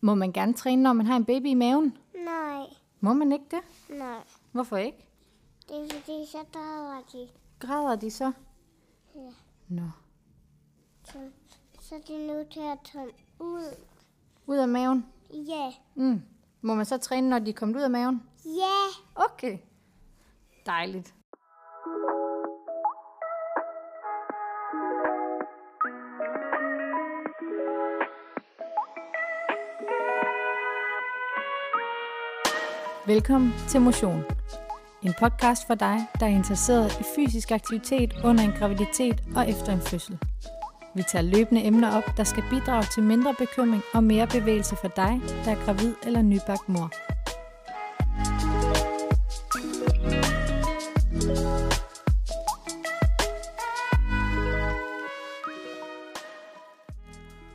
Må man gerne træne, når man har en baby i maven? Nej, Må man ikke det? nej. Hvorfor ikke? Det er fordi, så drager de. Græder de så? Ja. Nå. Så, så er de nødt til at tage ud. Ud af maven? Ja. Mm. Må man så træne, når de er kommet ud af maven? Ja. Okay. Dejligt. Velkommen til Motion. En podcast for dig, der er interesseret i fysisk aktivitet under en graviditet og efter en fødsel. Vi tager løbende emner op, der skal bidrage til mindre bekymring og mere bevægelse for dig, der er gravid eller nybagt mor.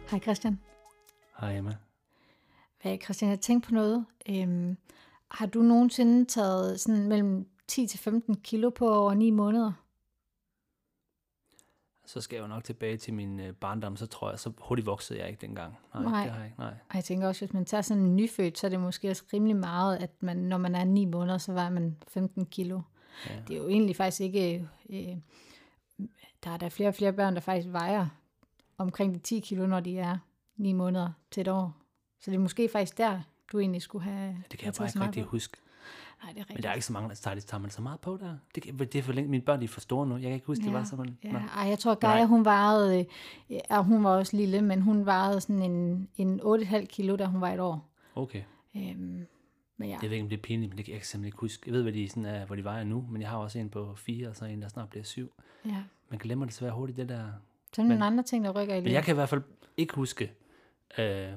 Hej Christian. Hej Emma. Hvad, Christian, jeg tænkte på noget. Øhm, har du nogensinde taget sådan mellem 10 til 15 kilo på over 9 måneder? Så skal jeg jo nok tilbage til min øh, barndom, så tror jeg, så hurtigt voksede jeg ikke dengang. Nej, Nej. det har jeg ikke. Nej. Og jeg tænker også, hvis man tager sådan en nyfødt, så er det måske også rimelig meget, at man, når man er 9 måneder, så vejer man 15 kilo. Ja. Det er jo egentlig faktisk ikke... Øh, der er der flere og flere børn, der faktisk vejer omkring de 10 kilo, når de er 9 måneder til et år. Så det er måske faktisk der, du egentlig skulle have Det kan jeg bare så ikke meget rigtig huske. Nej, det er Men rigtigt. der er ikke så mange, der tager, tager man så meget på der. Det, kan- det er for længe, mine børn de er for store nu. Jeg kan ikke huske, det var sådan. Ja, Nå. ej, jeg tror. Gaia, hun vejede, ja, hun var også lille, men hun vejede sådan en, en 8,5 kilo, da hun var et år. Okay. Øhm, men ja, Jeg ved ikke, om det er pinligt, men det kan jeg simpelthen ikke huske. Jeg ved, hvad de sådan er, hvor de vejer nu, men jeg har også en på fire, og så en, der snart bliver syv. ja. Man glemmer desværre hurtigt det der. Så er nogle andre ting, der rykker i Men livet. jeg kan i hvert fald ikke huske, øh,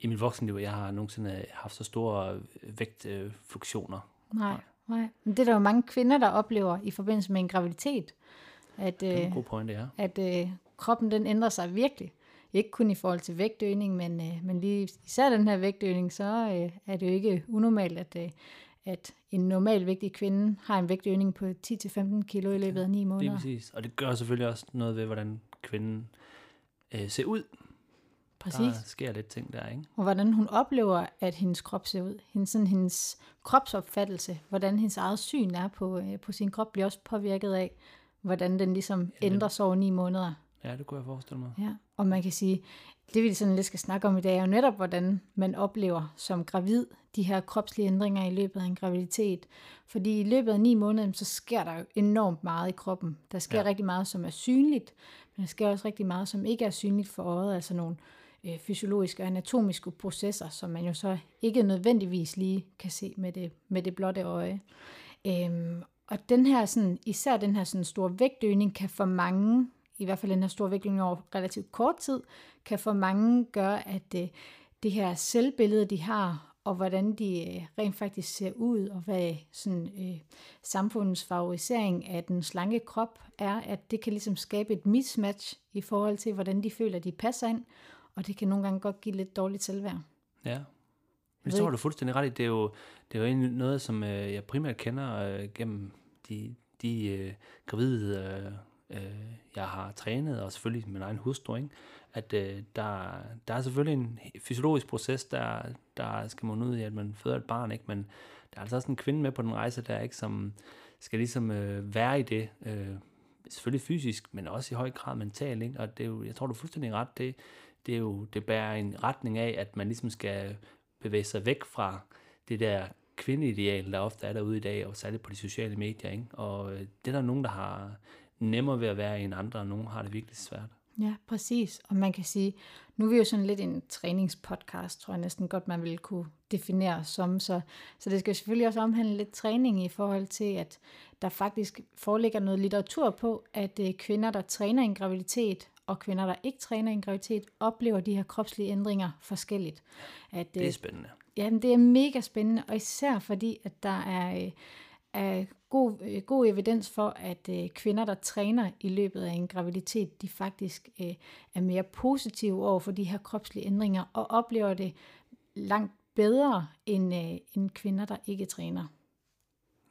i mit voksenliv, jeg har nogensinde haft så store øh, vægtfluktioner. Nej, nej. Men det er der jo mange kvinder, der oplever i forbindelse med en graviditet, at, Det er en øh, god pointe, ja. at øh, kroppen den ændrer sig virkelig. Ikke kun i forhold til vægtøgning, men, øh, men lige især den her vægtøgning, så øh, er det jo ikke unormalt, at, øh, at en normal vægtig kvinde har en vægtøgning på 10-15 kilo i løbet af 9 Lige måneder. præcis. Og det gør selvfølgelig også noget ved, hvordan kvinden øh, ser ud. Præcis. Der sker lidt ting der, ikke? og hvordan hun oplever, at hendes krop ser ud. Hendes, sådan, hendes kropsopfattelse, hvordan hendes eget syn er på, øh, på sin krop, bliver også påvirket af, hvordan den ligesom ændrer sig over ni måneder. Ja, det kunne jeg forestille mig. Ja. Og man kan sige, det vi sådan lidt skal snakke om i dag, er jo netop, hvordan man oplever som gravid de her kropslige ændringer i løbet af en graviditet. Fordi i løbet af ni måneder, så sker der jo enormt meget i kroppen. Der sker ja. Ja. rigtig meget, som er synligt, men der sker også rigtig meget, som ikke er synligt for øjet, altså nogle øh, fysiologiske og anatomiske processer, som man jo så ikke nødvendigvis lige kan se med det, med det blotte øje. Øhm, og den her sådan, især den her sådan store vægtøgning kan for mange, i hvert fald den her store vægtøgning over relativt kort tid, kan for mange gøre, at øh, det her selvbillede, de har, og hvordan de øh, rent faktisk ser ud, og hvad sådan, øh, samfundets favorisering af den slanke krop er, at det kan ligesom skabe et mismatch i forhold til, hvordan de føler, de passer ind, og det kan nogle gange godt give lidt dårligt selvværd. Ja. Men tror du fuldstændig ret i. Det er jo, det er jo egentlig noget, som øh, jeg primært kender øh, gennem de, de øh, gravide, øh, øh, jeg har trænet, og selvfølgelig min egen hustru, ikke? at øh, der, der er selvfølgelig en fysiologisk proces, der, der skal munde ud i, at man føder et barn, ikke? men der er altså også en kvinde med på den rejse, der ikke som skal ligesom øh, være i det, øh, selvfølgelig fysisk, men også i høj grad mentalt, ikke? og det er jo, jeg tror du er fuldstændig ret, det, det, er jo, det bærer en retning af, at man ligesom skal bevæge sig væk fra det der kvindeideal, der ofte er derude i dag, og særligt på de sociale medier. Ikke? Og øh, det er der nogen, der har nemmere ved at være end andre, og nogen har det virkelig svært. Ja, præcis. Og man kan sige, nu er vi jo sådan lidt en træningspodcast, tror jeg næsten godt, man ville kunne definere os som. Så, så det skal selvfølgelig også omhandle lidt træning i forhold til, at der faktisk foreligger noget litteratur på, at øh, kvinder, der træner i en graviditet, og kvinder, der ikke træner i en graviditet, oplever de her kropslige ændringer forskelligt. At, Det er øh, spændende. Jamen, det er mega spændende, og især fordi, at der er, øh, er god, øh, god evidens for, at øh, kvinder, der træner i løbet af en graviditet, de faktisk øh, er mere positive over for de her kropslige ændringer, og oplever det langt bedre end, øh, end kvinder, der ikke træner.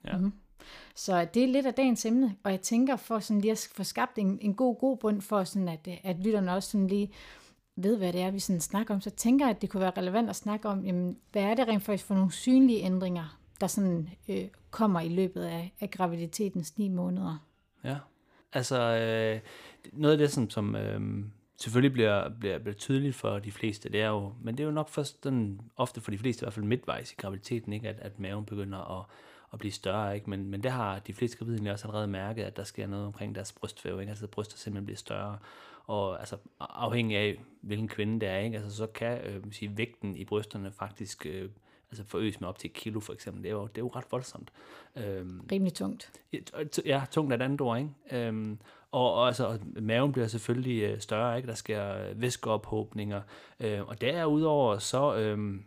Ja. Mhm. Så det er lidt af dagens emne, og jeg tænker for sådan lige at få skabt en, en god, god bund for sådan, at, at lytterne også sådan lige ved, hvad det er, vi sådan snakker om, så tænker jeg, at det kunne være relevant at snakke om, jamen, hvad er det rent faktisk for nogle synlige ændringer, der sådan øh, kommer i løbet af, af graviditetens ni måneder. Ja, altså øh, noget af det, som, som øh, selvfølgelig bliver, bliver, bliver tydeligt for de fleste, det er jo, men det er jo nok først den, ofte for de fleste, i hvert fald midtvejs i graviditeten, ikke, at, at maven begynder at, at blive større, ikke? Men, men det har de fleste gravide også allerede mærket, at der sker noget omkring deres brystvæv, ikke? altså brystet simpelthen bliver større, og altså afhængig af, hvilken kvinde det er, ikke? Altså, så kan øh, sige, vægten i brysterne faktisk øh, altså forøges med op til et kilo for eksempel. Det er jo, det er jo ret voldsomt. Øhm, Rimelig tungt. Ja, tungt er et andet ord, ikke? Øhm, og, og altså, maven bliver selvfølgelig øh, større, ikke? Der sker væskeophobninger. Øh, og derudover så, øh,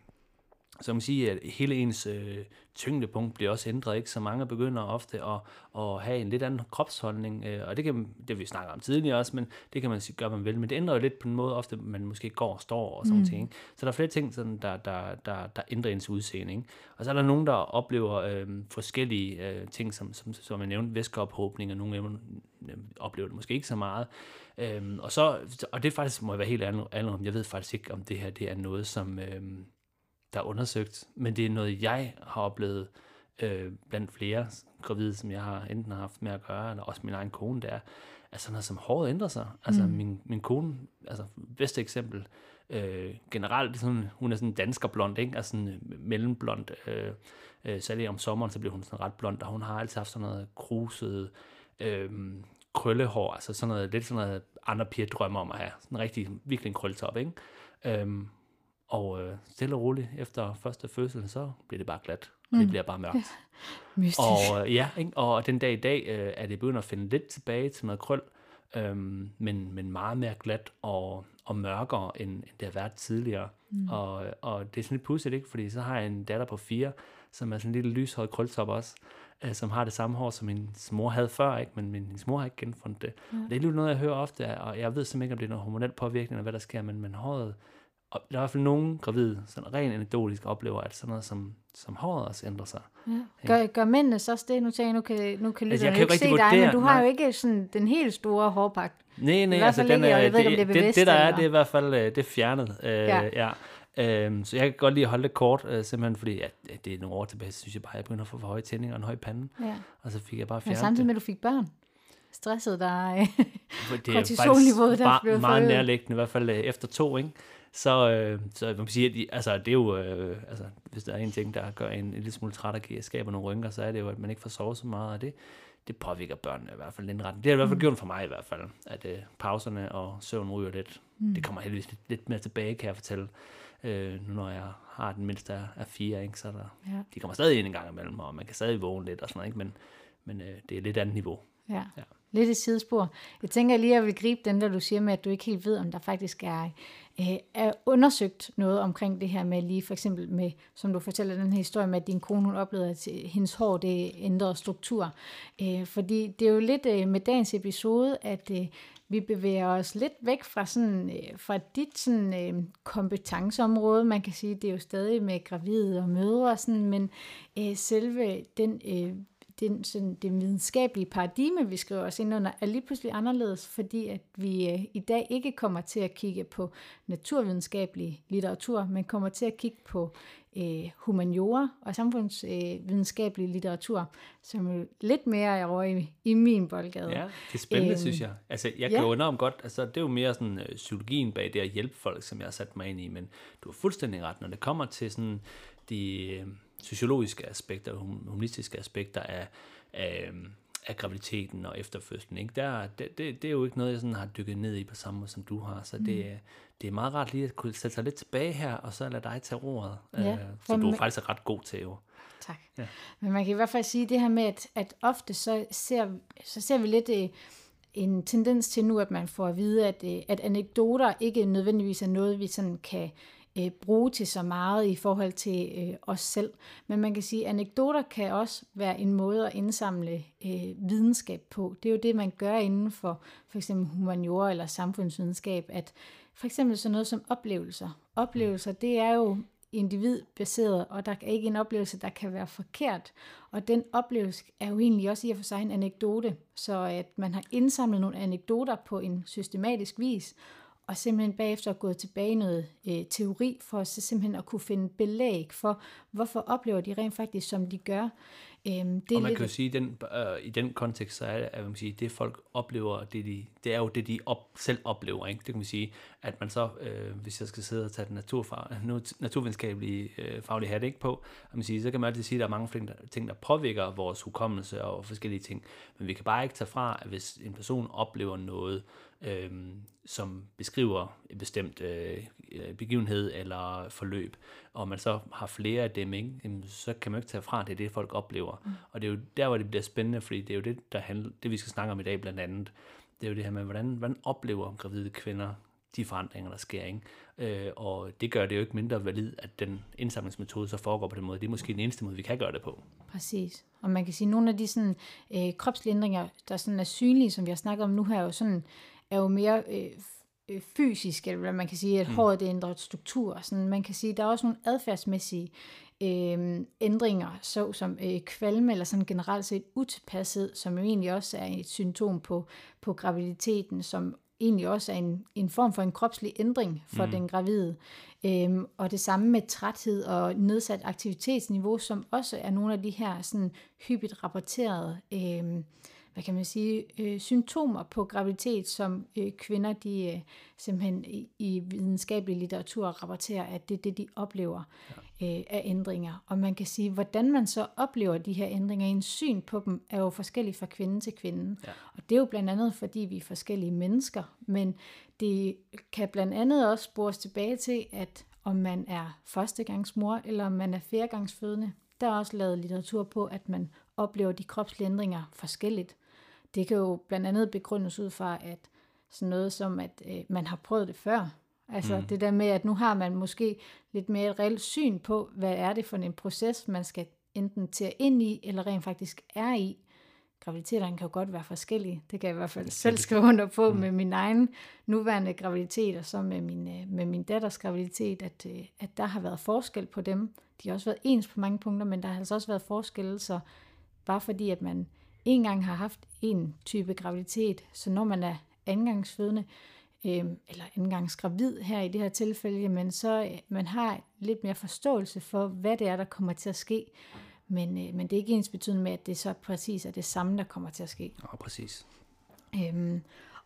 så man sige, at hele ens øh, tyngdepunkt bliver også ændret, ikke? Så mange begynder ofte at, at have en lidt anden kropsholdning, øh, og det kan det vi snakker om tidligere også, men det kan man sige, gør man vel, men det ændrer jo lidt på en måde, ofte man måske går og står og sådan mm. ting? Så der er flere ting, sådan, der, der, der, der ændrer ens udseende, ikke? Og så er der nogen, der oplever øh, forskellige øh, ting, som, som, som jeg nævnte, væskeophobning, og nogle oplever det måske ikke så meget. Øhm, og, så, og det faktisk, må jeg være helt ærlig om, jeg ved faktisk ikke, om det her det er noget, som... Øh, der er undersøgt, men det er noget, jeg har oplevet øh, blandt flere gravide, som jeg har enten haft med at gøre, eller også min egen kone, der er, altså noget som håret ændrer sig. Altså mm. min, min kone, altså bedste eksempel, øh, generelt, sådan, hun er sådan dansker blond, ikke? Altså sådan øh, mellemblond, øh, øh, særligt om sommeren, så bliver hun sådan ret blond, og hun har altid haft sådan noget kruset, øh, krøllehår, altså sådan noget, lidt sådan noget, andre piger drømmer om at have. Sådan rigtig, virkelig en krølletop, ikke? Øhm, og øh, stille og roligt efter første fødsel, så bliver det bare glat. Mm. Det bliver bare mørkt. Mystisk. Og, øh, ja, ikke? og den dag i dag øh, er det begyndt at finde lidt tilbage til noget krøl, øh, men, men meget mere glat og, og mørkere, end, end det har været tidligere. Mm. Og, og det er sådan lidt pudsigt, ikke? fordi så har jeg en datter på fire, som er sådan en lille lyshåret krøltop også, øh, som har det samme hår, som min mor havde før, ikke? men min, min mor har ikke genfundet det. Ja. Og det er lige noget, jeg hører ofte, og jeg ved simpelthen ikke, om det er noget hormonel påvirkning, eller hvad der sker, men, men håret og der er i hvert fald nogen gravide, sådan rent anekdotisk oplever, at sådan noget som, som håret også ændrer sig. Ja. Gør, gør mændene så også det? Nu tænker jeg, nu kan, nu kan altså, jeg kan ikke se dig, men du har nej. jo ikke sådan den helt store hårpagt. Nej, nej, altså den, er, det, det, det, det, der er, det er i hvert fald det er fjernet. Øh, ja. ja. Øhm, så jeg kan godt lide at holde det kort, øh, simpelthen fordi at, at det er nogle år tilbage, så synes jeg bare, at jeg begynder at få for høje tændinger og en høj pande. Ja. Og så fik jeg bare fjernet Men samtidig med, at du fik børn stressede dig kortisolniveauet der blev meget nærliggende, i hvert fald øh, efter to, ikke? Så, øh, så man kan sige, at de, altså, det er jo, øh, altså, hvis der er en ting, der gør en, en lille smule træt og skaber nogle rynker, så er det jo, at man ikke får sovet så meget, og det, det påvirker børnene i hvert fald den retning. Det har i hvert fald mm. gjort for mig i hvert fald, at øh, pauserne og søvn ryger lidt. Mm. Det kommer heldigvis lidt, lidt mere tilbage, kan jeg fortælle. Øh, nu når jeg har den mindste er fire, ikke, så der, ja. de kommer stadig ind en gang imellem, og man kan stadig vågne lidt og sådan noget, ikke? men, men øh, det er lidt andet niveau. Ja. ja. Lidt et sidespor. Jeg tænker lige, at jeg vil gribe den, der du siger med, at du ikke helt ved, om der faktisk er, øh, er undersøgt noget omkring det her med lige for eksempel med, som du fortæller den her historie med, at din kone hun oplevede, at hendes hår det ændrede struktur. Øh, fordi det er jo lidt øh, med dagens episode, at øh, vi bevæger os lidt væk fra, sådan, øh, fra dit sådan, øh, kompetenceområde. Man kan sige, det er jo stadig med gravide og mødre, sådan, men øh, selve den øh, den, sådan, det videnskabelige paradigme, vi skriver os ind under, er lige pludselig anderledes, fordi at vi øh, i dag ikke kommer til at kigge på naturvidenskabelig litteratur, men kommer til at kigge på øh, humaniora og samfundsvidenskabelig øh, litteratur, som lidt mere er over i, i min boldgade. Ja, det er spændende, æm, synes jeg. Altså, jeg kan ja. jo enormt godt, altså, det er jo mere sådan øh, psykologien bag det at hjælpe folk, som jeg har sat mig ind i, men du har fuldstændig ret, når det kommer til sådan de... Øh, sociologiske aspekter, humanistiske aspekter af, af, af graviditeten og efterfødslen. Ikke? Der, det, det, det er jo ikke noget, jeg sådan har dykket ned i på samme måde, som du har. Så mm. det, det er meget rart lige at kunne sætte sig lidt tilbage her, og så lade dig tage ordet. Ja, øh, så du er faktisk er ret god til jo. Tak. Ja. Men man kan i hvert fald sige det her med, at, at ofte så ser, så ser vi lidt... Øh, en tendens til nu, at man får at vide, at, øh, at anekdoter ikke nødvendigvis er noget, vi sådan kan øh, bruge til så meget i forhold til øh, os selv. Men man kan sige, at anekdoter kan også være en måde at indsamle øh, videnskab på. Det er jo det, man gør inden for for eksempel humaniora eller samfundsvidenskab, at for eksempel sådan noget som oplevelser. Oplevelser, det er jo individbaseret, og der er ikke en oplevelse, der kan være forkert. Og den oplevelse er jo egentlig også i og for sig en anekdote, så at man har indsamlet nogle anekdoter på en systematisk vis, og simpelthen bagefter gået tilbage i noget øh, teori, for så simpelthen at kunne finde belæg for, hvorfor oplever de rent faktisk, som de gør. Øhm, det og man lidt... kan jo sige, den, øh, i den kontekst, så er det, at man sige, det folk oplever, det, de, det er jo det, de op, selv oplever. Ikke? Det kan man sige, at man så, øh, hvis jeg skal sidde og tage den naturfag, naturvidenskabelige øh, faglige hat ikke på, at man siger, så kan man altid sige, at der er mange ting der, ting, der påvirker vores hukommelse og forskellige ting. Men vi kan bare ikke tage fra, at hvis en person oplever noget, øh, som beskriver en bestemt øh, begivenhed eller forløb, og man så har flere af dem, ikke? Jamen, så kan man ikke tage fra, det er det, folk oplever. Mm. Og det er jo der, hvor det bliver spændende, fordi det er jo det, der handler, det vi skal snakke om i dag blandt andet, det er jo det her med, hvordan, hvordan oplever gravide kvinder de forandringer, der sker. Ikke? Øh, og det gør det jo ikke mindre valid, at den indsamlingsmetode så foregår på den måde. Det er måske den eneste måde, vi kan gøre det på. Præcis. Og man kan sige, at nogle af de sådan, øh, kropslige der sådan er synlige, som vi har snakket om nu her, er jo, sådan, er jo mere øh, øh, fysisk, eller hvad man kan sige, at mm. håret det ændrer struktur. Sådan, man kan sige, der er også nogle adfærdsmæssige øh, ændringer, så som øh, kvalme eller sådan generelt set utilpasset, som jo egentlig også er et symptom på, på graviditeten, som egentlig også er en, en form for en kropslig ændring for mm. den gravide. Øhm, og det samme med træthed og nedsat aktivitetsniveau, som også er nogle af de her sådan hyppigt rapporterede øhm, hvad kan man sige, øh, symptomer på graviditet, som øh, kvinder de øh, simpelthen i, i videnskabelig litteratur rapporterer, at det er det, de oplever ja. øh, af ændringer. Og man kan sige, hvordan man så oplever de her ændringer, en syn på dem, er jo forskelligt fra kvinde til kvinde. Ja. Og det er jo blandt andet, fordi vi er forskellige mennesker, men det kan blandt andet også spores tilbage til, at om man er førstegangsmor, eller om man er fjerdegangsfødende, der er også lavet litteratur på, at man oplever de kropslige ændringer forskelligt. Det kan jo blandt andet begrundes ud fra, at sådan noget som, at øh, man har prøvet det før. Altså mm. det der med, at nu har man måske lidt mere et reelt syn på, hvad er det for en proces, man skal enten tage ind i, eller rent faktisk er i. Graviditeterne kan jo godt være forskellige. Det kan jeg i hvert fald selv skrive under på mm. med min egen nuværende graviditet, og så med min, øh, med min datters graviditet, at, øh, at der har været forskel på dem. De har også været ens på mange punkter, men der har altså også været forskelle, så bare fordi, at man en gang har haft en type graviditet, så når man er andengangsfødende, øh, eller andengangsgravid her i det her tilfælde, men så øh, man har lidt mere forståelse for, hvad det er, der kommer til at ske. Men, øh, men det er ikke ens betydende med, at det så præcis er det samme, der kommer til at ske. Ja, præcis. Øhm,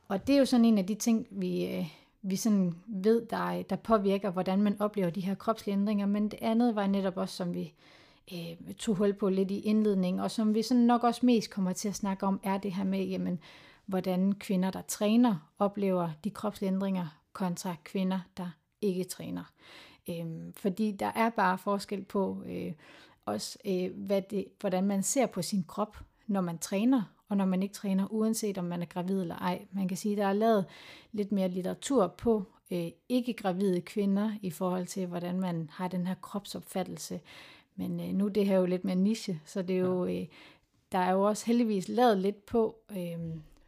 og det er jo sådan en af de ting, vi, øh, vi sådan ved, der, der påvirker, hvordan man oplever de her kropslige ændringer. Men det andet var netop også, som vi øh, tog hul på lidt i indledningen, og som vi sådan nok også mest kommer til at snakke om, er det her med, jamen, hvordan kvinder, der træner, oplever de kropsændringer kontra kvinder, der ikke træner. Øh, fordi der er bare forskel på øh, også, øh, hvad det, hvordan man ser på sin krop, når man træner, og når man ikke træner, uanset om man er gravid eller ej. Man kan sige, at der er lavet lidt mere litteratur på øh, ikke-gravide kvinder i forhold til, hvordan man har den her kropsopfattelse. Men øh, nu er det her jo lidt mere niche, så det er jo, øh, der er jo også heldigvis lavet lidt på øh,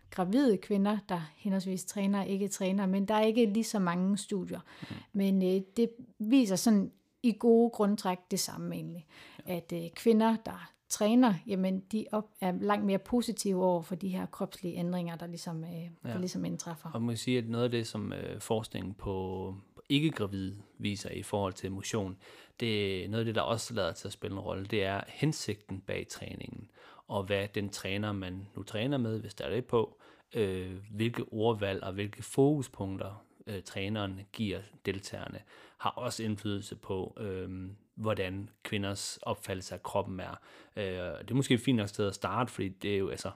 gravide kvinder, der henholdsvis træner og ikke træner, men der er ikke lige så mange studier. Mm. Men øh, det viser sådan i gode grundtræk det samme egentlig. Ja. At øh, kvinder, der træner, jamen de op, er langt mere positive over for de her kropslige ændringer, der ligesom, øh, ja. der ligesom indtræffer. Og man kan sige, at noget af det, som øh, forskningen på, på ikke-gravide viser i forhold til motion, det er noget af det, der også lader til at spille en rolle, det er hensigten bag træningen, og hvad den træner, man nu træner med, hvis der er det på, øh, hvilke ordvalg og hvilke fokuspunkter øh, træneren giver deltagerne, har også indflydelse på, øh, hvordan kvinders opfattelse af kroppen er. Øh, det er måske et fint nok sted at starte, fordi det er jo, altså,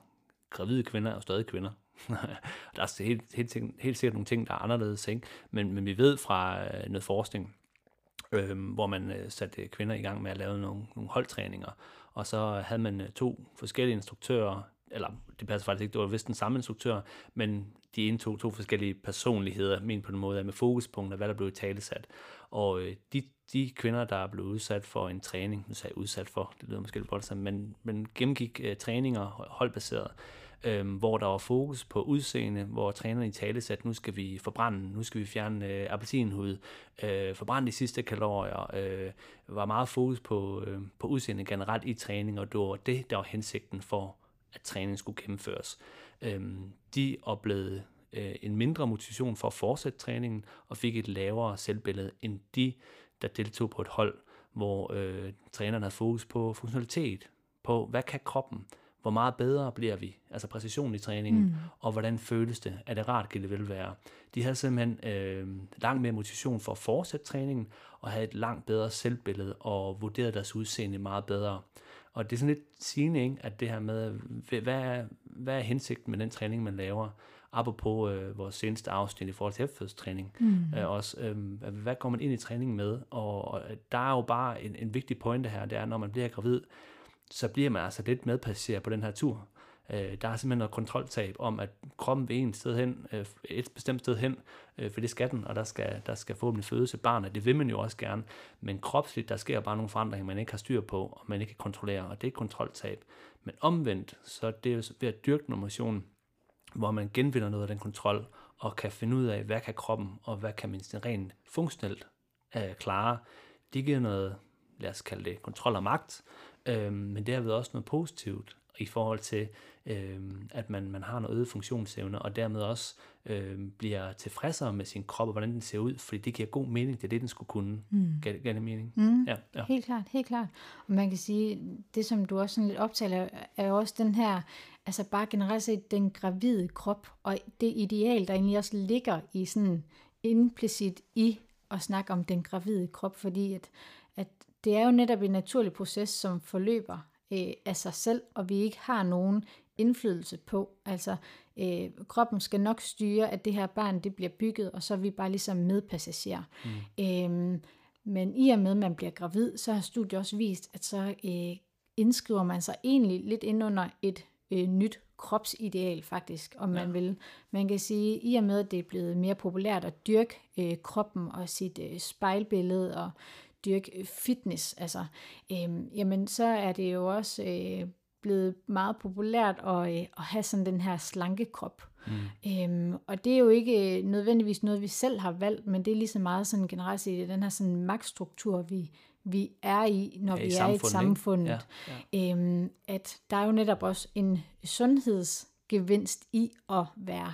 gravide kvinder er jo stadig kvinder. der er altså helt, helt, helt sikkert nogle ting, der er anderledes, ikke? Men, men vi ved fra øh, noget forskning, øh, hvor man øh, satte kvinder i gang med at lave nogle, nogle holdtræninger, og så havde man øh, to forskellige instruktører, eller det passer faktisk ikke, det var vist den samme instruktør, men de indtog to forskellige personligheder, men på den måde med fokuspunkter, hvad der blev talesat. Og øh, de, de kvinder, der blev udsat for en træning, nu sagde jeg udsat for, det lyder måske lidt voldsomt, men, men gennemgik øh, træninger holdbaseret, øh, hvor der var fokus på udseende, hvor trænerne i tale satte, nu skal vi forbrænde, nu skal vi fjerne øh, appelsinhud, øh, forbrænde de sidste kalorier, øh, var meget fokus på, øh, på udseende generelt i træning, og det var det, der var hensigten for, at træningen skulle gennemføres. Øh, de oplevede øh, en mindre motivation for at fortsætte træningen, og fik et lavere selvbillede end de, der deltog på et hold, hvor øh, træneren havde fokus på funktionalitet, på hvad kan kroppen, hvor meget bedre bliver vi, altså præcision i træningen, mm. og hvordan føles det, er det rart, kan det vel være. De havde simpelthen øh, langt mere motivation for at fortsætte træningen, og havde et langt bedre selvbillede, og vurderede deres udseende meget bedre. Og det er sådan lidt sigende, ikke? at det her med, hvad er, hvad er hensigten med den træning, man laver? Apropos øh, vores seneste afsnit i forhold til efterfødselstræning. Mm. Øh, også, øh, hvad går man ind i træningen med? Og, og der er jo bare en, en vigtig pointe her, det er, når man bliver gravid, så bliver man altså lidt medpassager på den her tur. Øh, der er simpelthen noget kontroltab om, at kroppen vil en sted hen, øh, et bestemt sted hen, øh, for det skal den, og der skal, der skal forhåbentlig fødes et barn, og det vil man jo også gerne. Men kropsligt, der sker bare nogle forandringer, man ikke har styr på, og man ikke kan kontrollere, og det er kontroltab. Men omvendt, så det er jo ved at dyrke en motion, hvor man genvinder noget af den kontrol, og kan finde ud af, hvad kan kroppen, og hvad kan man rent funktionelt øh, klare. Det giver noget, lad os kalde det, kontrol og magt, øh, men det har været også noget positivt i forhold til, øh, at man, man har noget øget funktionsevne, og dermed også øh, bliver tilfredsere med sin krop, og hvordan den ser ud, fordi det giver god mening, det er det, den skulle kunne. Mm. Gav, gav det mening? Mm. Ja, ja. Helt klart, helt klart. Og man kan sige, det som du også sådan lidt optaler, er jo også den her, altså bare generelt set den gravide krop, og det ideal, der egentlig også ligger i sådan implicit i at snakke om den gravide krop, fordi at, at det er jo netop en naturlig proces, som forløber øh, af sig selv, og vi ikke har nogen indflydelse på. Altså, øh, kroppen skal nok styre, at det her barn det bliver bygget, og så er vi bare ligesom medpassagerer. Mm. Øhm, men i og med, at man bliver gravid, så har studiet også vist, at så øh, indskriver man sig egentlig lidt ind under et øh, nyt kropsideal faktisk, om man ja. vil. Man kan sige, i og med, at det er blevet mere populært at dyrke øh, kroppen og sit øh, spejlbillede og dyrke øh, fitness, altså, øh, jamen så er det jo også øh, blevet meget populært at, øh, at have sådan den her slanke krop. Mm. Øhm, og det er jo ikke nødvendigvis noget, vi selv har valgt, men det er lige så meget sådan generelt set den her sådan magtstruktur, vi, vi er i, når ja, vi er i et samfund. Ja, ja. Øhm, at der er jo netop også en sundhedsgevinst i at være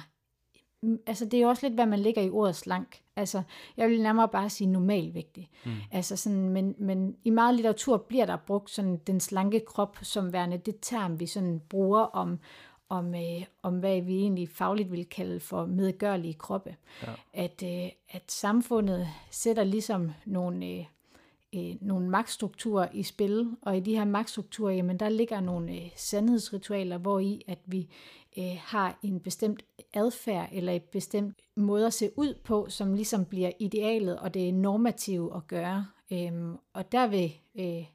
altså det er også lidt, hvad man lægger i ordet slank. Altså, jeg vil nærmere bare sige normalvægtig. Mm. Altså sådan, men, men i meget litteratur bliver der brugt sådan den slanke krop som værende det term, vi sådan bruger om, om, øh, om hvad vi egentlig fagligt vil kalde for medgørlige kroppe. Ja. At, øh, at samfundet sætter ligesom nogle, øh, øh, nogle magtstrukturer i spil, og i de her magtstrukturer, jamen der ligger nogle øh, sandhedsritualer, hvor i at vi øh, har en bestemt adfærd eller et bestemt måde at se ud på, som ligesom bliver idealet, og det er normative at gøre. Øhm, og der vil øh,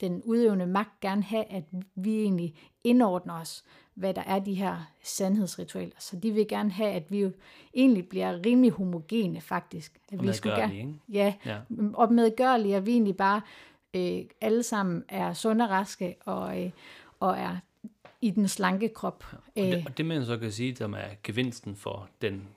den udøvende magt gerne have, at vi egentlig indordner os, hvad der er de her sandhedsritualer. Så de vil gerne have, at vi jo egentlig bliver rimelig homogene faktisk. At og vi skulle gerne, ikke? Ja, ja, og medgørlige, at vi egentlig bare øh, alle sammen er sunde og raske, og, øh, og er i den slanke krop. Og det, og det man så kan sige, som er gevinsten for den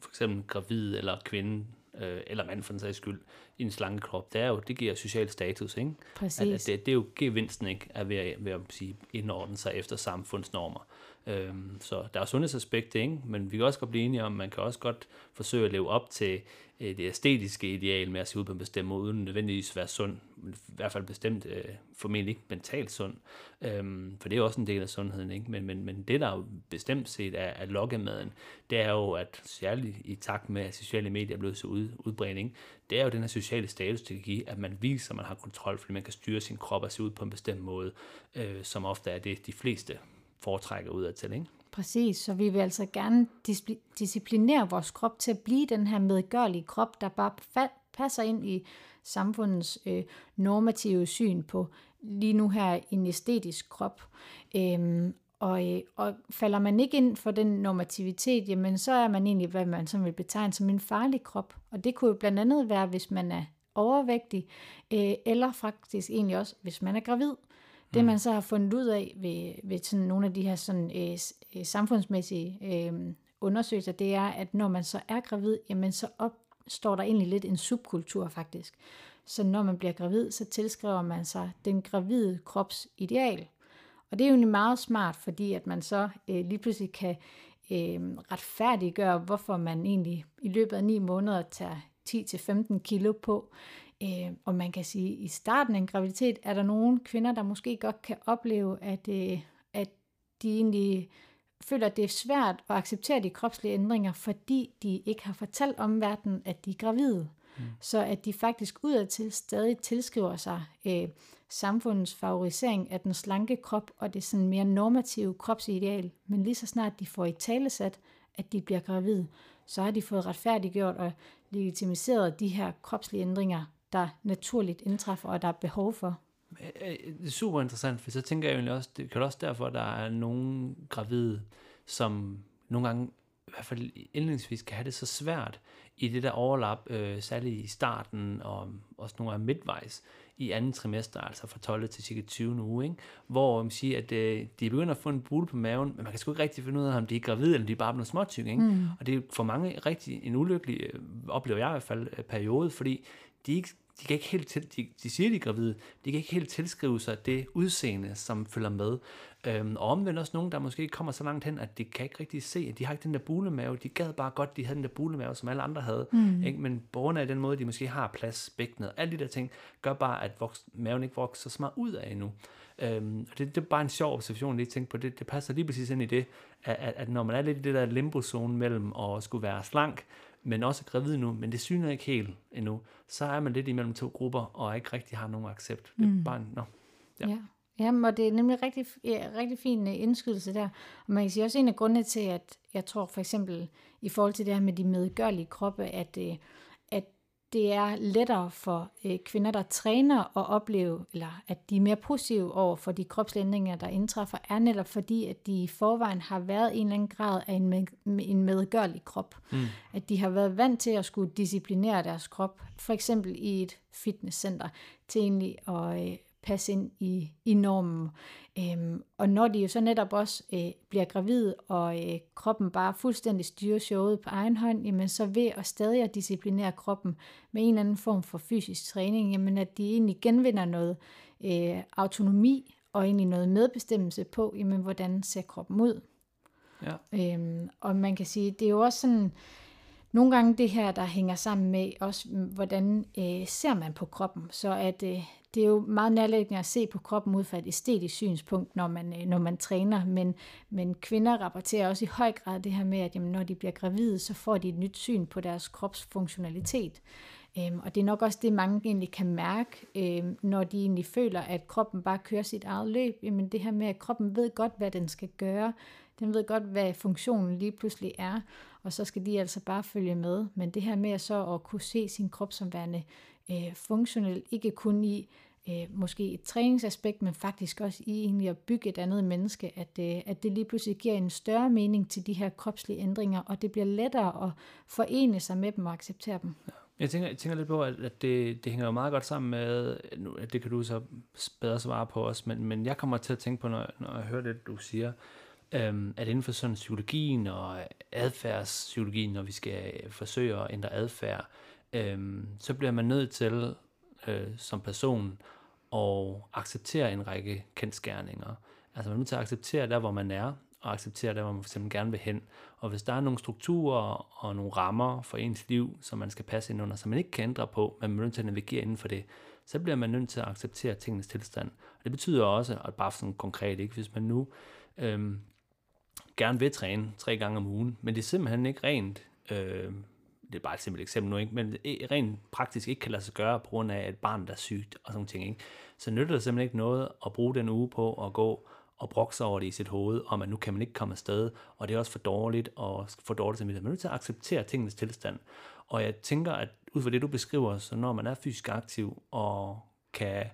for eksempel gravid eller kvinde, øh, eller mand for den sags skyld, i en slanke krop, det er jo, det giver social status, ikke? Præcis. At, at det, det, er jo gevinsten, ikke? At at, ved at sige, indordne sig efter samfundsnormer. Øhm, så der er sundhedsaspektet, ikke? men vi kan også godt blive enige om, at man kan også godt forsøge at leve op til øh, det æstetiske ideal med at se ud på en bestemt måde, uden nødvendigvis være sund, men i hvert fald bestemt øh, formentlig ikke mentalt sund, øhm, for det er også en del af sundheden, ikke? Men, men, men det der jo bestemt set er, er lokkemaden, det er jo, at særligt i takt med, at sociale medier er blevet så ud, udbredt, ikke? det er jo den her sociale status, det kan give, at man viser, at man har kontrol, fordi man kan styre sin krop og se ud på en bestemt måde, øh, som ofte er det, de fleste foretrækker ud af til, ikke? Præcis, så vi vil altså gerne disciplinere vores krop til at blive den her medgørlige krop, der bare passer ind i samfundets øh, normative syn på lige nu her en æstetisk krop. Øhm, og, øh, og falder man ikke ind for den normativitet, jamen så er man egentlig, hvad man så vil betegne som en farlig krop. Og det kunne jo blandt andet være, hvis man er overvægtig, øh, eller faktisk egentlig også, hvis man er gravid. Det mm. man så har fundet ud af ved, ved sådan nogle af de her sådan, øh, øh, samfundsmæssige øh, undersøgelser, det er, at når man så er gravid, jamen så opstår der egentlig lidt en subkultur faktisk. Så når man bliver gravid, så tilskriver man sig den gravide krops ideal. Og det er jo meget smart, fordi at man så øh, lige pludselig kan øh, retfærdiggøre, hvorfor man egentlig i løbet af 9 måneder tager 10-15 kilo på. Øh, og man kan sige, at i starten af en graviditet er der nogle kvinder, der måske godt kan opleve, at, øh, at de egentlig føler, at det er svært at acceptere de kropslige ændringer, fordi de ikke har fortalt omverdenen, at de er gravide. Mm. Så at de faktisk udadtil stadig tilskriver sig øh, samfundets favorisering af den slanke krop og det sådan mere normative kropsideal. Men lige så snart de får i talesat, at de bliver gravide, så har de fået retfærdiggjort og legitimiseret de her kropslige ændringer, der naturligt indtræffer og der er behov for. Det er super interessant, for så tænker jeg egentlig også, det kan også derfor, at der er nogle gravide, som nogle gange i hvert fald indledningsvis kan have det så svært i det der overlap, øh, særligt i starten og også nogle af midtvejs i anden trimester, altså fra 12. til cirka 20. uge, ikke? hvor man siger, at øh, de begynder at få en bule på maven, men man kan sgu ikke rigtig finde ud af, om de er gravide, eller de er bare blevet småtykke. Ikke? Mm. Og det er for mange rigtig en ulykkelig, øh, oplever jeg i hvert fald, øh, periode, fordi de ikke de kan ikke helt til, de, de siger, de er gravide, de kan ikke helt tilskrive sig det udseende, som følger med. Øhm, og omvendt også nogen, der måske kommer så langt hen, at de kan ikke rigtig se, at de har ikke den der bulemave. De gad bare godt, de havde den der bulemave, som alle andre havde. Mm. Ikke? Men grund af den måde, de måske har plads, bækkenet, alle de der ting, gør bare, at voks, maven ikke vokser så meget ud af endnu. Øhm, og det, det er bare en sjov observation lige tænke på. Det, det passer lige præcis ind i det, at, at, at når man er lidt i det der limbo-zone mellem at skulle være slank, men også gravid nu, men det syner ikke helt endnu, så er man lidt imellem to grupper, og ikke rigtig har nogen accept. Det er mm. bare, no. ja. ja. Jamen, og det er nemlig rigtig, ja, rigtig fin uh, indskydelse der. Og man kan sige også en af grundene til, at jeg tror for eksempel i forhold til det her med de medgørlige kroppe, at, at det er lettere for uh, kvinder, der træner at opleve, eller at de er mere positive over for de kropslændringer, der indtræffer, er netop fordi, at de i forvejen har været en eller anden grad af en, med, en medgørlig krop. Mm. At de har været vant til at skulle disciplinere deres krop, for eksempel i et fitnesscenter, til egentlig at passe ind i, i normen. Øhm, og når de jo så netop også øh, bliver gravide, og øh, kroppen bare fuldstændig styrer showet på egen hånd, jamen så ved at stadig at disciplinere kroppen med en eller anden form for fysisk træning, jamen at de egentlig genvinder noget øh, autonomi og egentlig noget medbestemmelse på, jamen hvordan ser kroppen ud. Ja. Øhm, og man kan sige, det er jo også sådan, nogle gange det her, der hænger sammen med også, hvordan øh, ser man på kroppen. Så at øh, det er jo meget nærliggende at se på kroppen ud fra et æstetisk synspunkt, når man, øh, når man træner, men, men kvinder rapporterer også i høj grad det her med, at jamen, når de bliver gravide, så får de et nyt syn på deres kropsfunktionalitet. Øhm, og det er nok også det, mange egentlig kan mærke, øhm, når de egentlig føler, at kroppen bare kører sit eget løb. Jamen det her med, at kroppen ved godt, hvad den skal gøre. Den ved godt, hvad funktionen lige pludselig er, og så skal de altså bare følge med. Men det her med så at kunne se sin krop som værende øh, funktionelt, ikke kun i øh, måske et træningsaspekt, men faktisk også i egentlig at bygge et andet menneske, at, øh, at det lige pludselig giver en større mening til de her kropslige ændringer, og det bliver lettere at forene sig med dem og acceptere dem. Jeg tænker, jeg tænker lidt på, at det, det hænger jo meget godt sammen med, at det kan du så bedre svare på os, men, men jeg kommer til at tænke på, når, når jeg hører det, du siger, øhm, at inden for sådan psykologien og adfærdspsykologien, når vi skal forsøge at ændre adfærd, øhm, så bliver man nødt til øh, som person og acceptere en række kendskærninger. Altså man er nødt til at acceptere der, hvor man er, og acceptere der, hvor man for eksempel gerne vil hen. Og hvis der er nogle strukturer og nogle rammer for ens liv, som man skal passe ind under, som man ikke kan ændre på, men man er nødt til at navigere inden for det, så bliver man nødt til at acceptere tingens tilstand. Og det betyder også, at bare sådan konkret, ikke? hvis man nu øhm, gerne vil træne tre gange om ugen, men det er simpelthen ikke rent øh, det er bare et simpelt eksempel nu, ikke? men rent praktisk ikke kan lade sig gøre på grund af et barn, der er sygt og sådan ting, ikke? så nytter det simpelthen ikke noget at bruge den uge på at gå og brokse over det i sit hoved, om at nu kan man ikke komme afsted, og det er også for dårligt, og for dårligt til Man er nødt til at acceptere tingens tilstand. Og jeg tænker, at ud fra det, du beskriver, så når man er fysisk aktiv og kan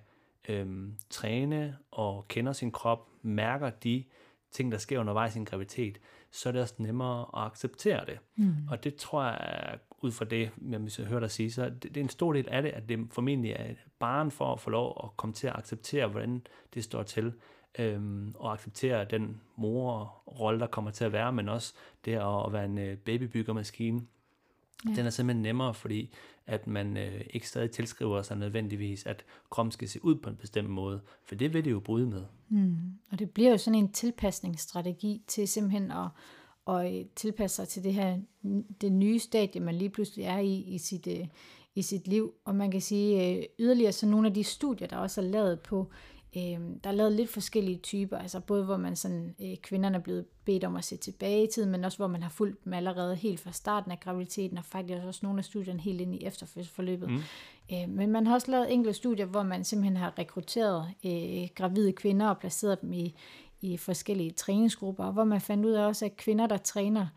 øhm, træne og kender sin krop, mærker de ting, der sker undervejs i en graviditet, så er det også nemmere at acceptere det. Mm. Og det tror jeg, ud fra det, jeg hører dig sige, så det, det er en stor del af det, at det formentlig er barn for at få lov at komme til at acceptere, hvordan det står til, øhm, og acceptere den morrolle, der kommer til at være, men også det at være en øh, babybyggermaskine. Ja. Den er simpelthen nemmere, fordi at man øh, ikke stadig tilskriver sig nødvendigvis, at kroppen skal se ud på en bestemt måde, for det vil det jo bryde med. Mm. Og det bliver jo sådan en tilpasningsstrategi til simpelthen at, og øh, tilpasse sig til det her det nye stadie, man lige pludselig er i i sit, øh, i sit liv. Og man kan sige øh, yderligere, så nogle af de studier, der også er lavet på, øh, der er lavet lidt forskellige typer, altså både hvor man sådan, øh, kvinderne er blevet bedt om at se tilbage i tiden, men også hvor man har fulgt dem allerede helt fra starten af graviditeten, og faktisk også nogle af studierne helt ind i efterforløbet. Mm. Øh, men man har også lavet enkelte studier, hvor man simpelthen har rekrutteret øh, gravide kvinder og placeret dem i, i forskellige træningsgrupper, hvor man fandt ud af også, at kvinder, der træner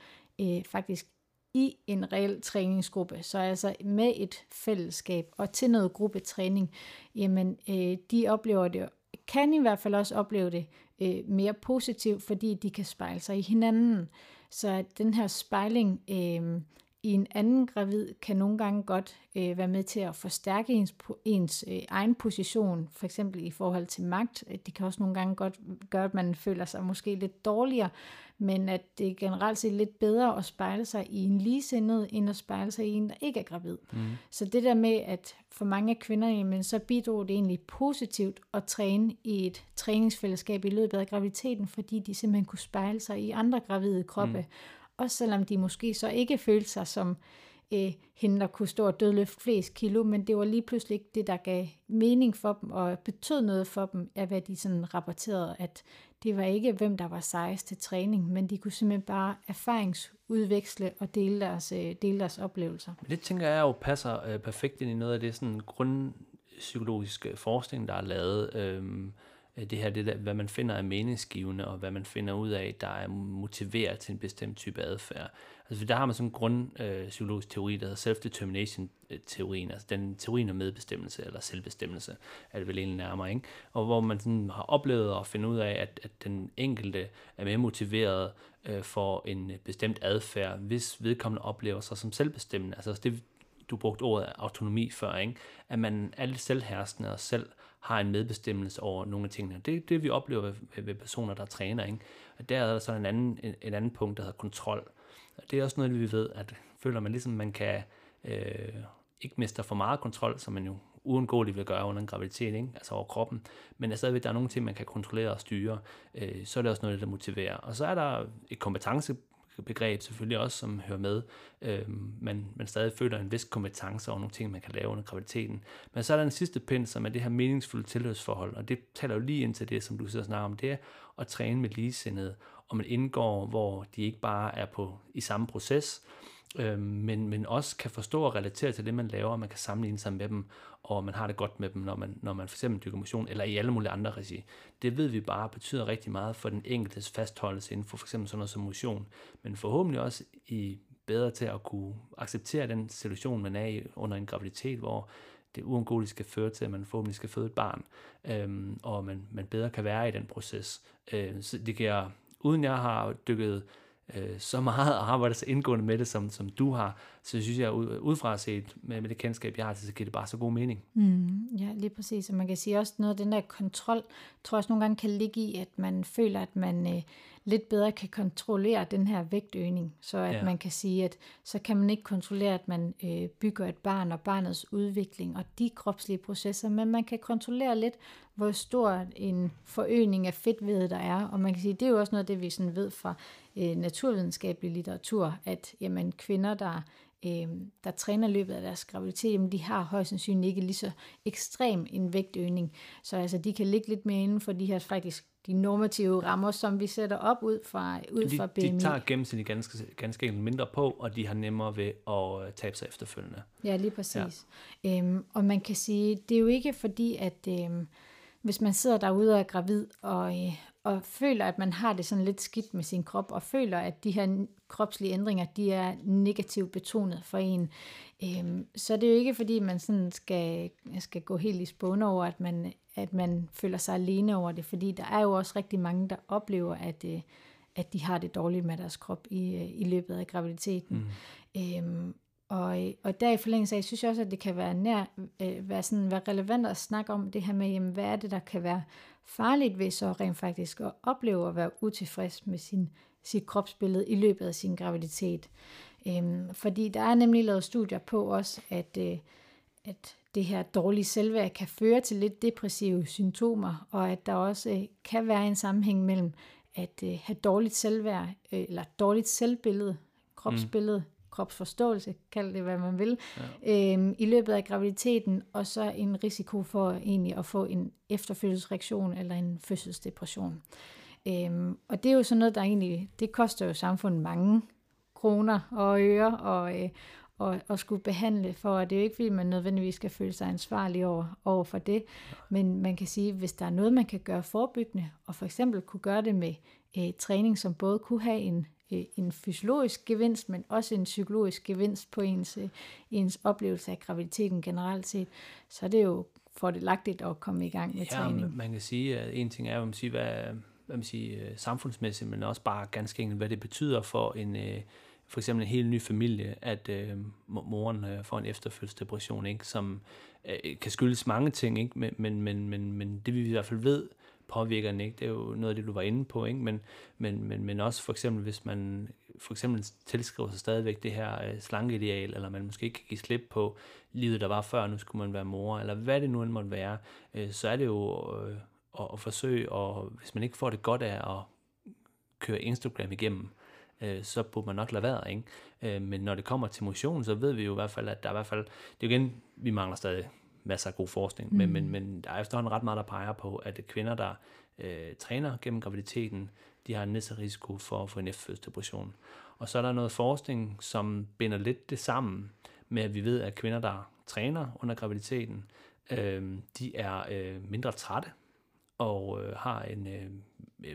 øh, faktisk i en reel træningsgruppe, så altså med et fællesskab og til noget gruppetræning, jamen øh, de oplever det, kan i hvert fald også opleve det øh, mere positivt, fordi de kan spejle sig i hinanden. Så den her spejling øh, i en anden gravid kan nogle gange godt øh, være med til at forstærke ens, ens øh, egen position, for eksempel i forhold til magt. Det kan også nogle gange godt gøre, at man føler sig måske lidt dårligere, men at det er generelt set lidt bedre at spejle sig i en ligesindet, end at spejle sig i en, der ikke er gravid. Mm. Så det der med, at for mange kvinder, jamen, så bidrog det egentlig positivt at træne i et træningsfællesskab i løbet af graviditeten, fordi de simpelthen kunne spejle sig i andre gravide kroppe, mm også selvom de måske så ikke følte sig som øh, hende, der kunne stå og dødløfte flest kilo, men det var lige pludselig ikke det, der gav mening for dem, og betød noget for dem, af hvad de sådan rapporterede, at det var ikke, hvem der var sejest til træning, men de kunne simpelthen bare erfaringsudveksle og dele deres, øh, dele deres oplevelser. Men det tænker jeg jo passer øh, perfekt ind i noget af det sådan grundpsykologiske forskning, der er lavet. Øh, Øh, det her, det der, hvad man finder af meningsgivende, og hvad man finder ud af, der er motiveret til en bestemt type adfærd. Altså, der har man sådan en grundpsykologisk øh, teori, der hedder self-determination-teorien, altså den teorien om medbestemmelse, eller selvbestemmelse, er det vel egentlig nærmere, ikke? Og hvor man sådan har oplevet at finde ud af, at, at den enkelte er mere motiveret øh, for en bestemt adfærd, hvis vedkommende oplever sig som selvbestemmende. Altså det, du brugte ordet autonomi før, ikke? at man er lidt selvherskende og selv har en medbestemmelse over nogle af tingene. Det er det, vi oplever ved, ved personer, der træner. Ikke? Og der er der så en anden, en, en anden punkt, der hedder kontrol. Og det er også noget, vi ved, at føler man ligesom, man kan øh, ikke miste for meget kontrol, som man jo uundgåeligt vil gøre under en graviditet, ikke? altså over kroppen, men der stadigvæk der er nogle ting, man kan kontrollere og styre, øh, så er det også noget, der motiverer. Og så er der et kompetence begreb selvfølgelig også, som hører med. Øh, man, man stadig føler en vis kompetence over nogle ting, man kan lave under graviditeten. Men så er der en sidste pind, som er det her meningsfulde tilhørsforhold, og det taler jo lige ind til det, som du sidder og snakker om, det er at træne med ligesindede, og man indgår, hvor de ikke bare er på i samme proces, øh, men, men også kan forstå og relatere til det, man laver, og man kan sammenligne sig med dem, og man har det godt med dem, når man, når man for eksempel dykker motion, eller i alle mulige andre regi. Det ved vi bare betyder rigtig meget for den enkeltes fastholdelse inden for for eksempel sådan noget som motion, men forhåbentlig også i bedre til at kunne acceptere den situation, man er i under en graviditet, hvor det uundgåeligt skal føre til, at man forhåbentlig skal føde et barn, øhm, og man, man bedre kan være i den proces. Øh, så det kan uden jeg har dykket øh, så meget og arbejder så indgående med det, som, som du har, så synes jeg, ud, udefra set med, med det kendskab, jeg har til, så giver det bare så god mening. Mm, ja, lige præcis. Og man kan sige også noget af den der kontrol, tror jeg også nogle gange kan ligge i, at man føler, at man øh, lidt bedre kan kontrollere den her vægtøgning. Så at ja. man kan sige, at så kan man ikke kontrollere, at man øh, bygger et barn og barnets udvikling og de kropslige processer, men man kan kontrollere lidt, hvor stor en forøgning af fedtvedet der er. Og man kan sige, det er jo også noget af det, vi sådan ved fra øh, naturvidenskabelig litteratur, at jamen, kvinder, der, øh, der træner løbet af deres graviditet, jamen, de har højst sandsynligt ikke lige så ekstrem en vægtøgning. Så altså, de kan ligge lidt mere inden for de her faktisk de normative rammer, som vi sætter op ud fra, ud de, fra BMI. De tager gennemsnitligt ganske, ganske enkelt mindre på, og de har nemmere ved at øh, tabe sig efterfølgende. Ja, lige præcis. Ja. Øhm, og man kan sige, det er jo ikke fordi, at øhm, hvis man sidder derude og er gravid, og, øh, og føler, at man har det sådan lidt skidt med sin krop, og føler, at de her kropslige ændringer, de er negativt betonet for en, øhm, så er det jo ikke, fordi man sådan skal, skal gå helt i spåne over, at man, at man føler sig alene over det, fordi der er jo også rigtig mange, der oplever, at, øh, at de har det dårligt med deres krop i, øh, i løbet af graviditeten. Mm. Øhm, og, øh, og der i forlængelse af, synes jeg også, at det kan være, nær, øh, være, sådan, være relevant at snakke om det her med, jamen, hvad er det, der kan være farligt ved så rent faktisk at opleve at være utilfreds med sin, sit kropsbillede i løbet af sin graviditet. Øhm, fordi der er nemlig lavet studier på også, at, øh, at det her dårlige selvværd kan føre til lidt depressive symptomer, og at der også øh, kan være en sammenhæng mellem, at øh, have dårligt selvværd, øh, eller dårligt selvbillede, kropsbillede, mm kropsforståelse, kald det hvad man vil, ja. øh, i løbet af graviditeten, og så en risiko for egentlig at få en efterfødselsreaktion eller en fødselsdepression. Øhm, og det er jo sådan noget, der egentlig, det koster jo samfundet mange kroner og øre og, øh, og, og skulle behandle for, og det er jo ikke fordi, man nødvendigvis skal føle sig ansvarlig over, over for det, men man kan sige, hvis der er noget, man kan gøre forebyggende, og for eksempel kunne gøre det med øh, træning, som både kunne have en, en fysiologisk gevinst, men også en psykologisk gevinst på ens, øh, ens oplevelse af graviditeten generelt set, så er det jo fordelagtigt at komme i gang med ja, træning. man kan sige, at en ting er, at man siger, hvad, hvad man siger, øh, samfundsmæssigt, men også bare ganske enkelt, hvad det betyder for en, øh, for eksempel en helt ny familie, at øh, moren øh, får en efterfødselsdepression, ikke? som øh, kan skyldes mange ting, ikke? Men, men, men, men, men det vi i hvert fald ved, påvirker den ikke. Det er jo noget af det, du var inde på, ikke? Men, men, men, men også for eksempel, hvis man for eksempel tilskriver sig stadigvæk det her øh, slankeideal, eller man måske ikke kan give slip på livet, der var før, nu skulle man være mor, eller hvad det nu end måtte være, øh, så er det jo øh, at, at forsøge, og hvis man ikke får det godt af at køre Instagram igennem, øh, så burde man nok lade være, ikke? Øh, men når det kommer til motion, så ved vi jo i hvert fald, at der er i hvert fald, det er jo igen, vi mangler stadig masser af god forskning, mm. men, men, men der er efterhånden ret meget, der peger på, at kvinder, der øh, træner gennem graviditeten, de har en nedsat risiko for at få en efterfødselsdepression. Og så er der noget forskning, som binder lidt det sammen med, at vi ved, at kvinder, der træner under graviditeten, øh, de er øh, mindre trætte og øh, har en, øh,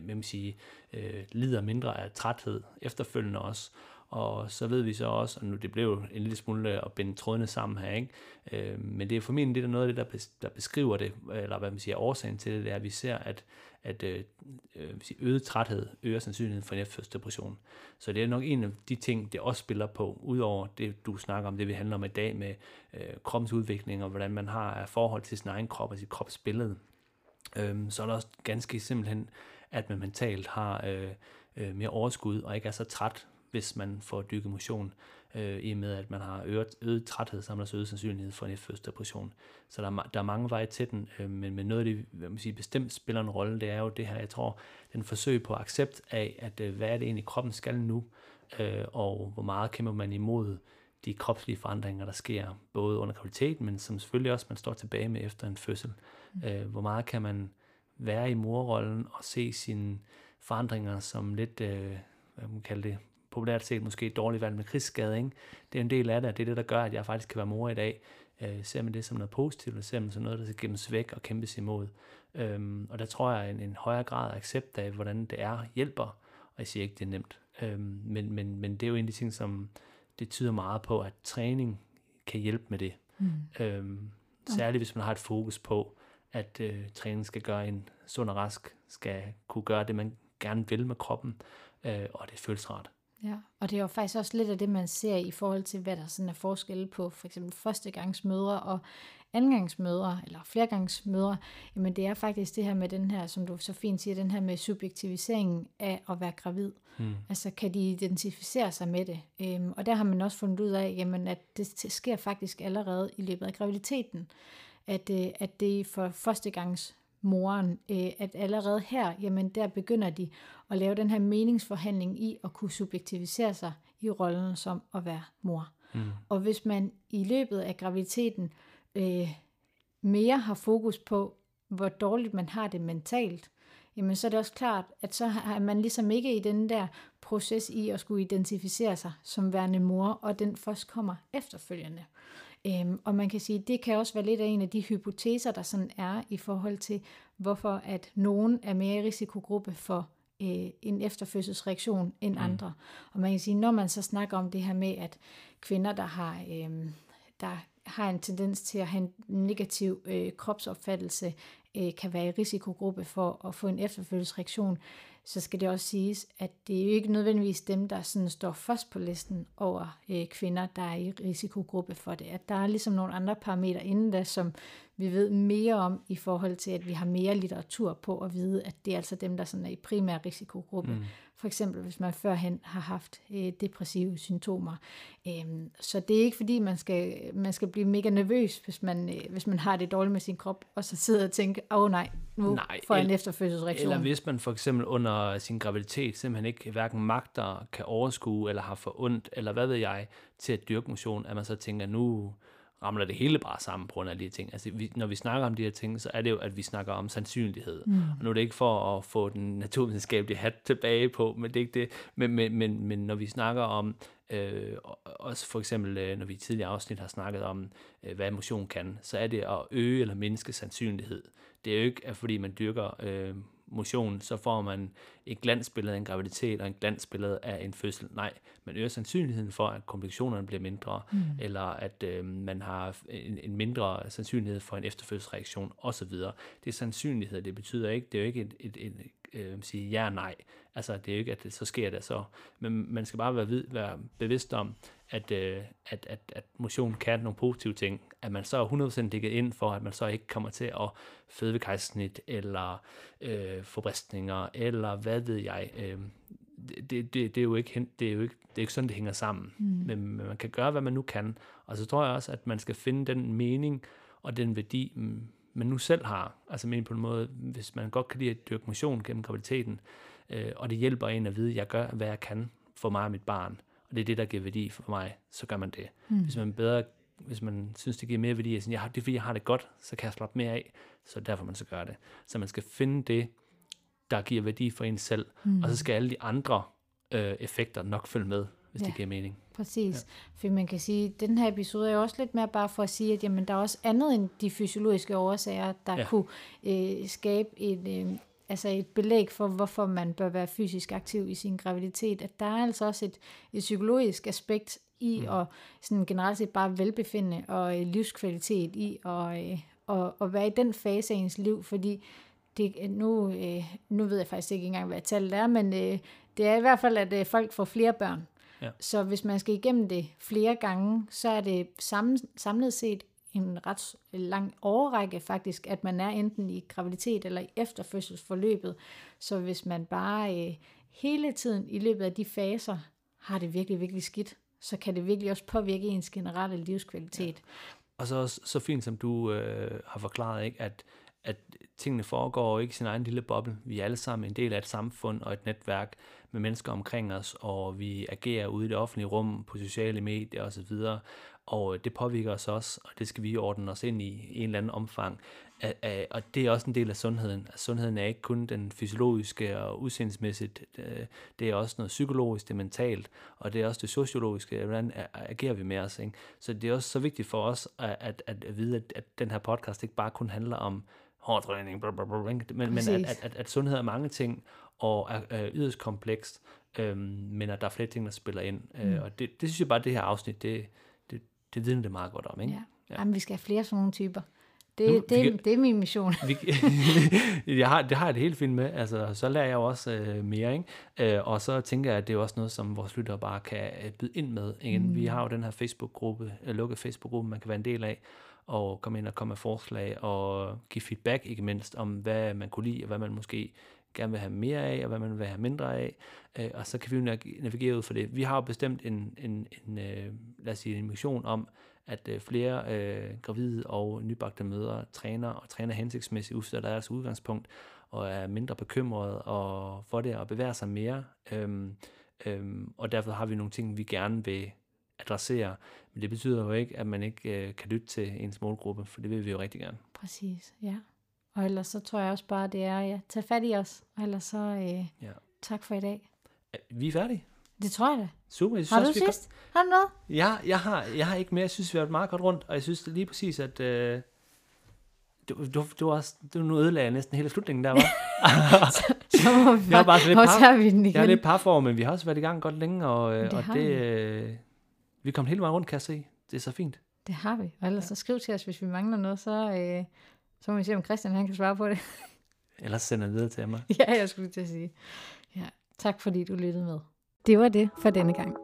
man sige, øh, lider mindre af træthed efterfølgende også. Og så ved vi så også, og nu det blev en lille smule øh, at binde trådene sammen her, ikke? Øh, men det er formentlig det, der noget af det, der, der beskriver det, eller hvad man siger, årsagen til det, det er, at vi ser, at, at øh, øh øget træthed øger sandsynligheden for en. Så det er nok en af de ting, det også spiller på, udover det, du snakker om, det vi handler om i dag med øh, kroppens udvikling, og hvordan man har af forhold til sin egen krop og sit kropsbillede. Øh, så er der også ganske simpelthen, at man mentalt har øh, øh, mere overskud, og ikke er så træt hvis man får dykket motion, øh, i og med at man har øget, øget træthed, så har man også øget sandsynlighed for en depression. Så der er, der er mange veje til den, øh, men, men noget af det, hvad man siger, bestemt spiller en rolle, det er jo det her, jeg tror, den forsøg på accept af, at øh, hvad er det egentlig kroppen skal nu, øh, og hvor meget kæmper man imod de kropslige forandringer, der sker, både under graviditeten, men som selvfølgelig også man står tilbage med efter en fødsel. Mm. Øh, hvor meget kan man være i morrollen og se sine forandringer som lidt, øh, hvad man kalder det, populært set måske et dårligt valg med krigsskade. Ikke? Det er en del af det, og det er det, der gør, at jeg faktisk kan være mor i dag. Øh, ser man det som noget positivt, og ser man som noget, der skal gemmes væk og kæmpes imod. Øhm, og der tror jeg, en, en højere grad af accept af, hvordan det er, hjælper. Og jeg siger ikke, det er nemt. Øhm, men, men, men det er jo en af de ting, som det tyder meget på, at træning kan hjælpe med det. Mm. Øhm, særligt hvis man har et fokus på, at øh, træning skal gøre en sund og rask, skal kunne gøre det, man gerne vil med kroppen, øh, og det føles rart. Ja, og det er jo faktisk også lidt af det, man ser i forhold til, hvad der sådan er forskel på for eksempel førstegangsmødre og andengangsmødre, eller flergangsmødre. Jamen det er faktisk det her med den her, som du så fint siger, den her med subjektiviseringen af at være gravid. Mm. Altså kan de identificere sig med det? Øhm, og der har man også fundet ud af, jamen, at det sker faktisk allerede i løbet af graviditeten. At, øh, at det for førstegangs moren, øh, at allerede her, jamen der begynder de at lave den her meningsforhandling i at kunne subjektivisere sig i rollen som at være mor. Mm. Og hvis man i løbet af graviditeten øh, mere har fokus på, hvor dårligt man har det mentalt, jamen så er det også klart, at så har man ligesom ikke i den der proces i at skulle identificere sig som værende mor, og den først kommer efterfølgende. Øhm, og man kan sige, det kan også være lidt af en af de hypoteser, der sådan er i forhold til, hvorfor at nogen er mere i risikogruppe for øh, en efterfødselsreaktion end mm. andre. Og man kan sige, når man så snakker om det her med, at kvinder, der har, øh, der har en tendens til at have en negativ øh, kropsopfattelse, øh, kan være i risikogruppe for at få en efterfødselsreaktion, så skal det også siges, at det er jo ikke nødvendigvis dem, der sådan står først på listen over øh, kvinder, der er i risikogruppe for det. At der er ligesom nogle andre parametre inden da, som vi ved mere om i forhold til, at vi har mere litteratur på at vide, at det er altså dem, der sådan er i primær risikogruppe. Mm. For eksempel hvis man førhen har haft øh, depressive symptomer. Øhm, så det er ikke fordi, man skal, man skal blive mega nervøs, hvis man, øh, hvis man har det dårligt med sin krop, og så sidder og tænker, åh oh, nej, nu Nej, for en el- efterfødselsreaktion. Eller hvis man for eksempel under sin graviditet simpelthen ikke hverken magter, kan overskue, eller har for ondt, eller hvad ved jeg, til at dyrke motion, at man så tænker, nu ramler det hele bare sammen på grund af de her ting. Altså, vi, når vi snakker om de her ting, så er det jo, at vi snakker om sandsynlighed. Mm. Og nu er det ikke for at få den naturvidenskabelige hat tilbage på, men det er ikke det. Men, men, men, men når vi snakker om, øh, og- også for eksempel, øh, når vi i tidligere afsnit har snakket om, øh, hvad motion kan, så er det at øge eller mindske sandsynlighed. Det er jo ikke, at fordi man dyrker øh, motion, så får man et glansbillede af en graviditet og en glansbillede af en fødsel. Nej, man øger sandsynligheden for, at komplikationerne bliver mindre, mm. eller at øh, man har en, en mindre sandsynlighed for en efterfødselsreaktion osv. Det er sandsynlighed, det betyder ikke, det er jo ikke et, et, et, øh, sige ja nej. Altså, det er jo ikke, at så sker det så. Men man skal bare være, vid, være bevidst om, at, øh, at, at, at motion kan nogle positive ting. At man så er 100% dækket ind for, at man så ikke kommer til at føde ved kejsersnit, eller øh, forbristninger, eller hvad ved jeg. Øh, det, det, det, er jo ikke, det, er jo ikke, det er ikke sådan, det hænger sammen. Mm. Men, men man kan gøre, hvad man nu kan. Og så tror jeg også, at man skal finde den mening og den værdi, mm, man nu selv har. Altså men på en måde, hvis man godt kan lide at dyrke motion gennem graviditeten, øh, og det hjælper en at vide, at jeg gør, hvad jeg kan for mig og mit barn, og det er det, der giver værdi for mig, så gør man det. Mm. Hvis man bedre hvis man synes, det giver mere værdi, at jeg har, det er fordi, jeg har det godt, så kan jeg slappe mere af, så derfor man så gør det. Så man skal finde det, der giver værdi for en selv, mm. og så skal alle de andre øh, effekter nok følge med, hvis ja. Det giver mening. Præcis. Ja. For man kan sige, at den her episode er jo også lidt mere bare for at sige, at jamen, der er også andet end de fysiologiske årsager, der ja. kunne øh, skabe et, øh, altså et belæg for, hvorfor man bør være fysisk aktiv i sin graviditet. At der er altså også et, et psykologisk aspekt i, mm. og sådan generelt set bare velbefindende og øh, livskvalitet i, og, øh, og, og være i den fase af ens liv, fordi det, nu, øh, nu ved jeg faktisk ikke engang, hvad tallet er, men øh, det er i hvert fald, at øh, folk får flere børn. Ja. Så hvis man skal igennem det flere gange, så er det samlet, samlet set en ret lang overrække faktisk, at man er enten i graviditet eller i efterfødselsforløbet. Så hvis man bare øh, hele tiden i løbet af de faser har det virkelig, virkelig skidt, så kan det virkelig også påvirke ens generelle livskvalitet. Ja. Og så også så fint, som du øh, har forklaret, ikke, at, at tingene foregår ikke i sin egen lille boble. Vi er alle sammen en del af et samfund og et netværk med mennesker omkring os, og vi agerer ude i det offentlige rum, på sociale medier osv., og det påvirker os også, og det skal vi ordne os ind i i en eller anden omfang. Og det er også en del af sundheden. Sundheden er ikke kun den fysiologiske og udseendsmæssigt, øh, det er også noget psykologisk, det er mentalt, og det er også det sociologiske, hvordan agerer vi med os. Ikke? Så det er også så vigtigt for os at, at, at vide, at, at den her podcast ikke bare kun handler om hårdtræning, ikke? men, men at, at, at, at sundhed er mange ting, og er, er yderst komplekst, øhm, men at der er flere ting, der spiller ind. Mm. Øh, og det, det synes jeg bare, at det her afsnit, det, det, det vidner det meget godt om. Ikke? Ja. Ja. Jamen, vi skal have flere sådan nogle typer. Det, Nu, det, vi det, er min mission. Vi, jeg har, det har jeg det helt fint med. Altså, så lærer jeg jo også øh, mere. Ikke? Øh, og så tænker jeg, at det er også noget, som vores lyttere bare kan øh, byde ind med. Igen. Mm. Vi har jo den her Facebook-gruppe, øh, lukket Facebook-gruppe, man kan være en del af, og komme ind og komme med forslag, og give feedback ikke mindst, om hvad man kunne lide, og hvad man måske gerne vil have mere af, og hvad man vil have mindre af. Øh, og så kan vi jo navigere ud for det. Vi har jo bestemt en, en, en øh, lad os sige, en mission om, at øh, flere øh, gravide og nybagte mødre træner og træner hensigtsmæssigt ud fra deres udgangspunkt, og er mindre bekymrede og for det og bevæger sig mere. Øhm, øhm, og derfor har vi nogle ting, vi gerne vil adressere. Men det betyder jo ikke, at man ikke øh, kan lytte til ens målgruppe, for det vil vi jo rigtig gerne. Præcis, ja. Og ellers så tror jeg også bare, det er, ja, tag fat i os. Og ellers så, øh, Ja. tak for i dag. Vi er færdige. Det tror jeg da. Super. Jeg synes Har du også, sidst? Har du noget? Ja, jeg har, jeg har ikke mere. Jeg synes, vi har været meget godt rundt, og jeg synes lige præcis, at... Øh, du, du, du, også, du nu ødelagde jeg næsten hele slutningen der, var. Så må vi Jeg har bare sådan lidt så par- vi den igen. Jeg er lidt parform, men vi har også været i gang godt længe, og, øh, Det og det, øh, vi kom hele vejen rundt, kan jeg se. Det er så fint. Det har vi. Og ellers så skriv til os, hvis vi mangler noget, så, øh, så må vi se, om Christian han kan svare på det. Ellers sender jeg videre til mig. ja, jeg skulle til at sige. Ja, tak fordi du lyttede med. Det var det for denne gang.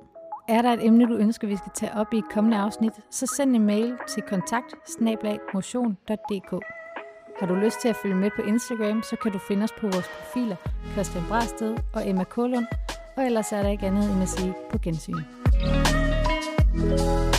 Er der et emne, du ønsker, vi skal tage op i et kommende afsnit, så send en mail til kontakt Har du lyst til at følge med på Instagram, så kan du finde os på vores profiler Christian Brasted og Emma Kålund, og ellers er der ikke andet end at sige på gensyn. Thank you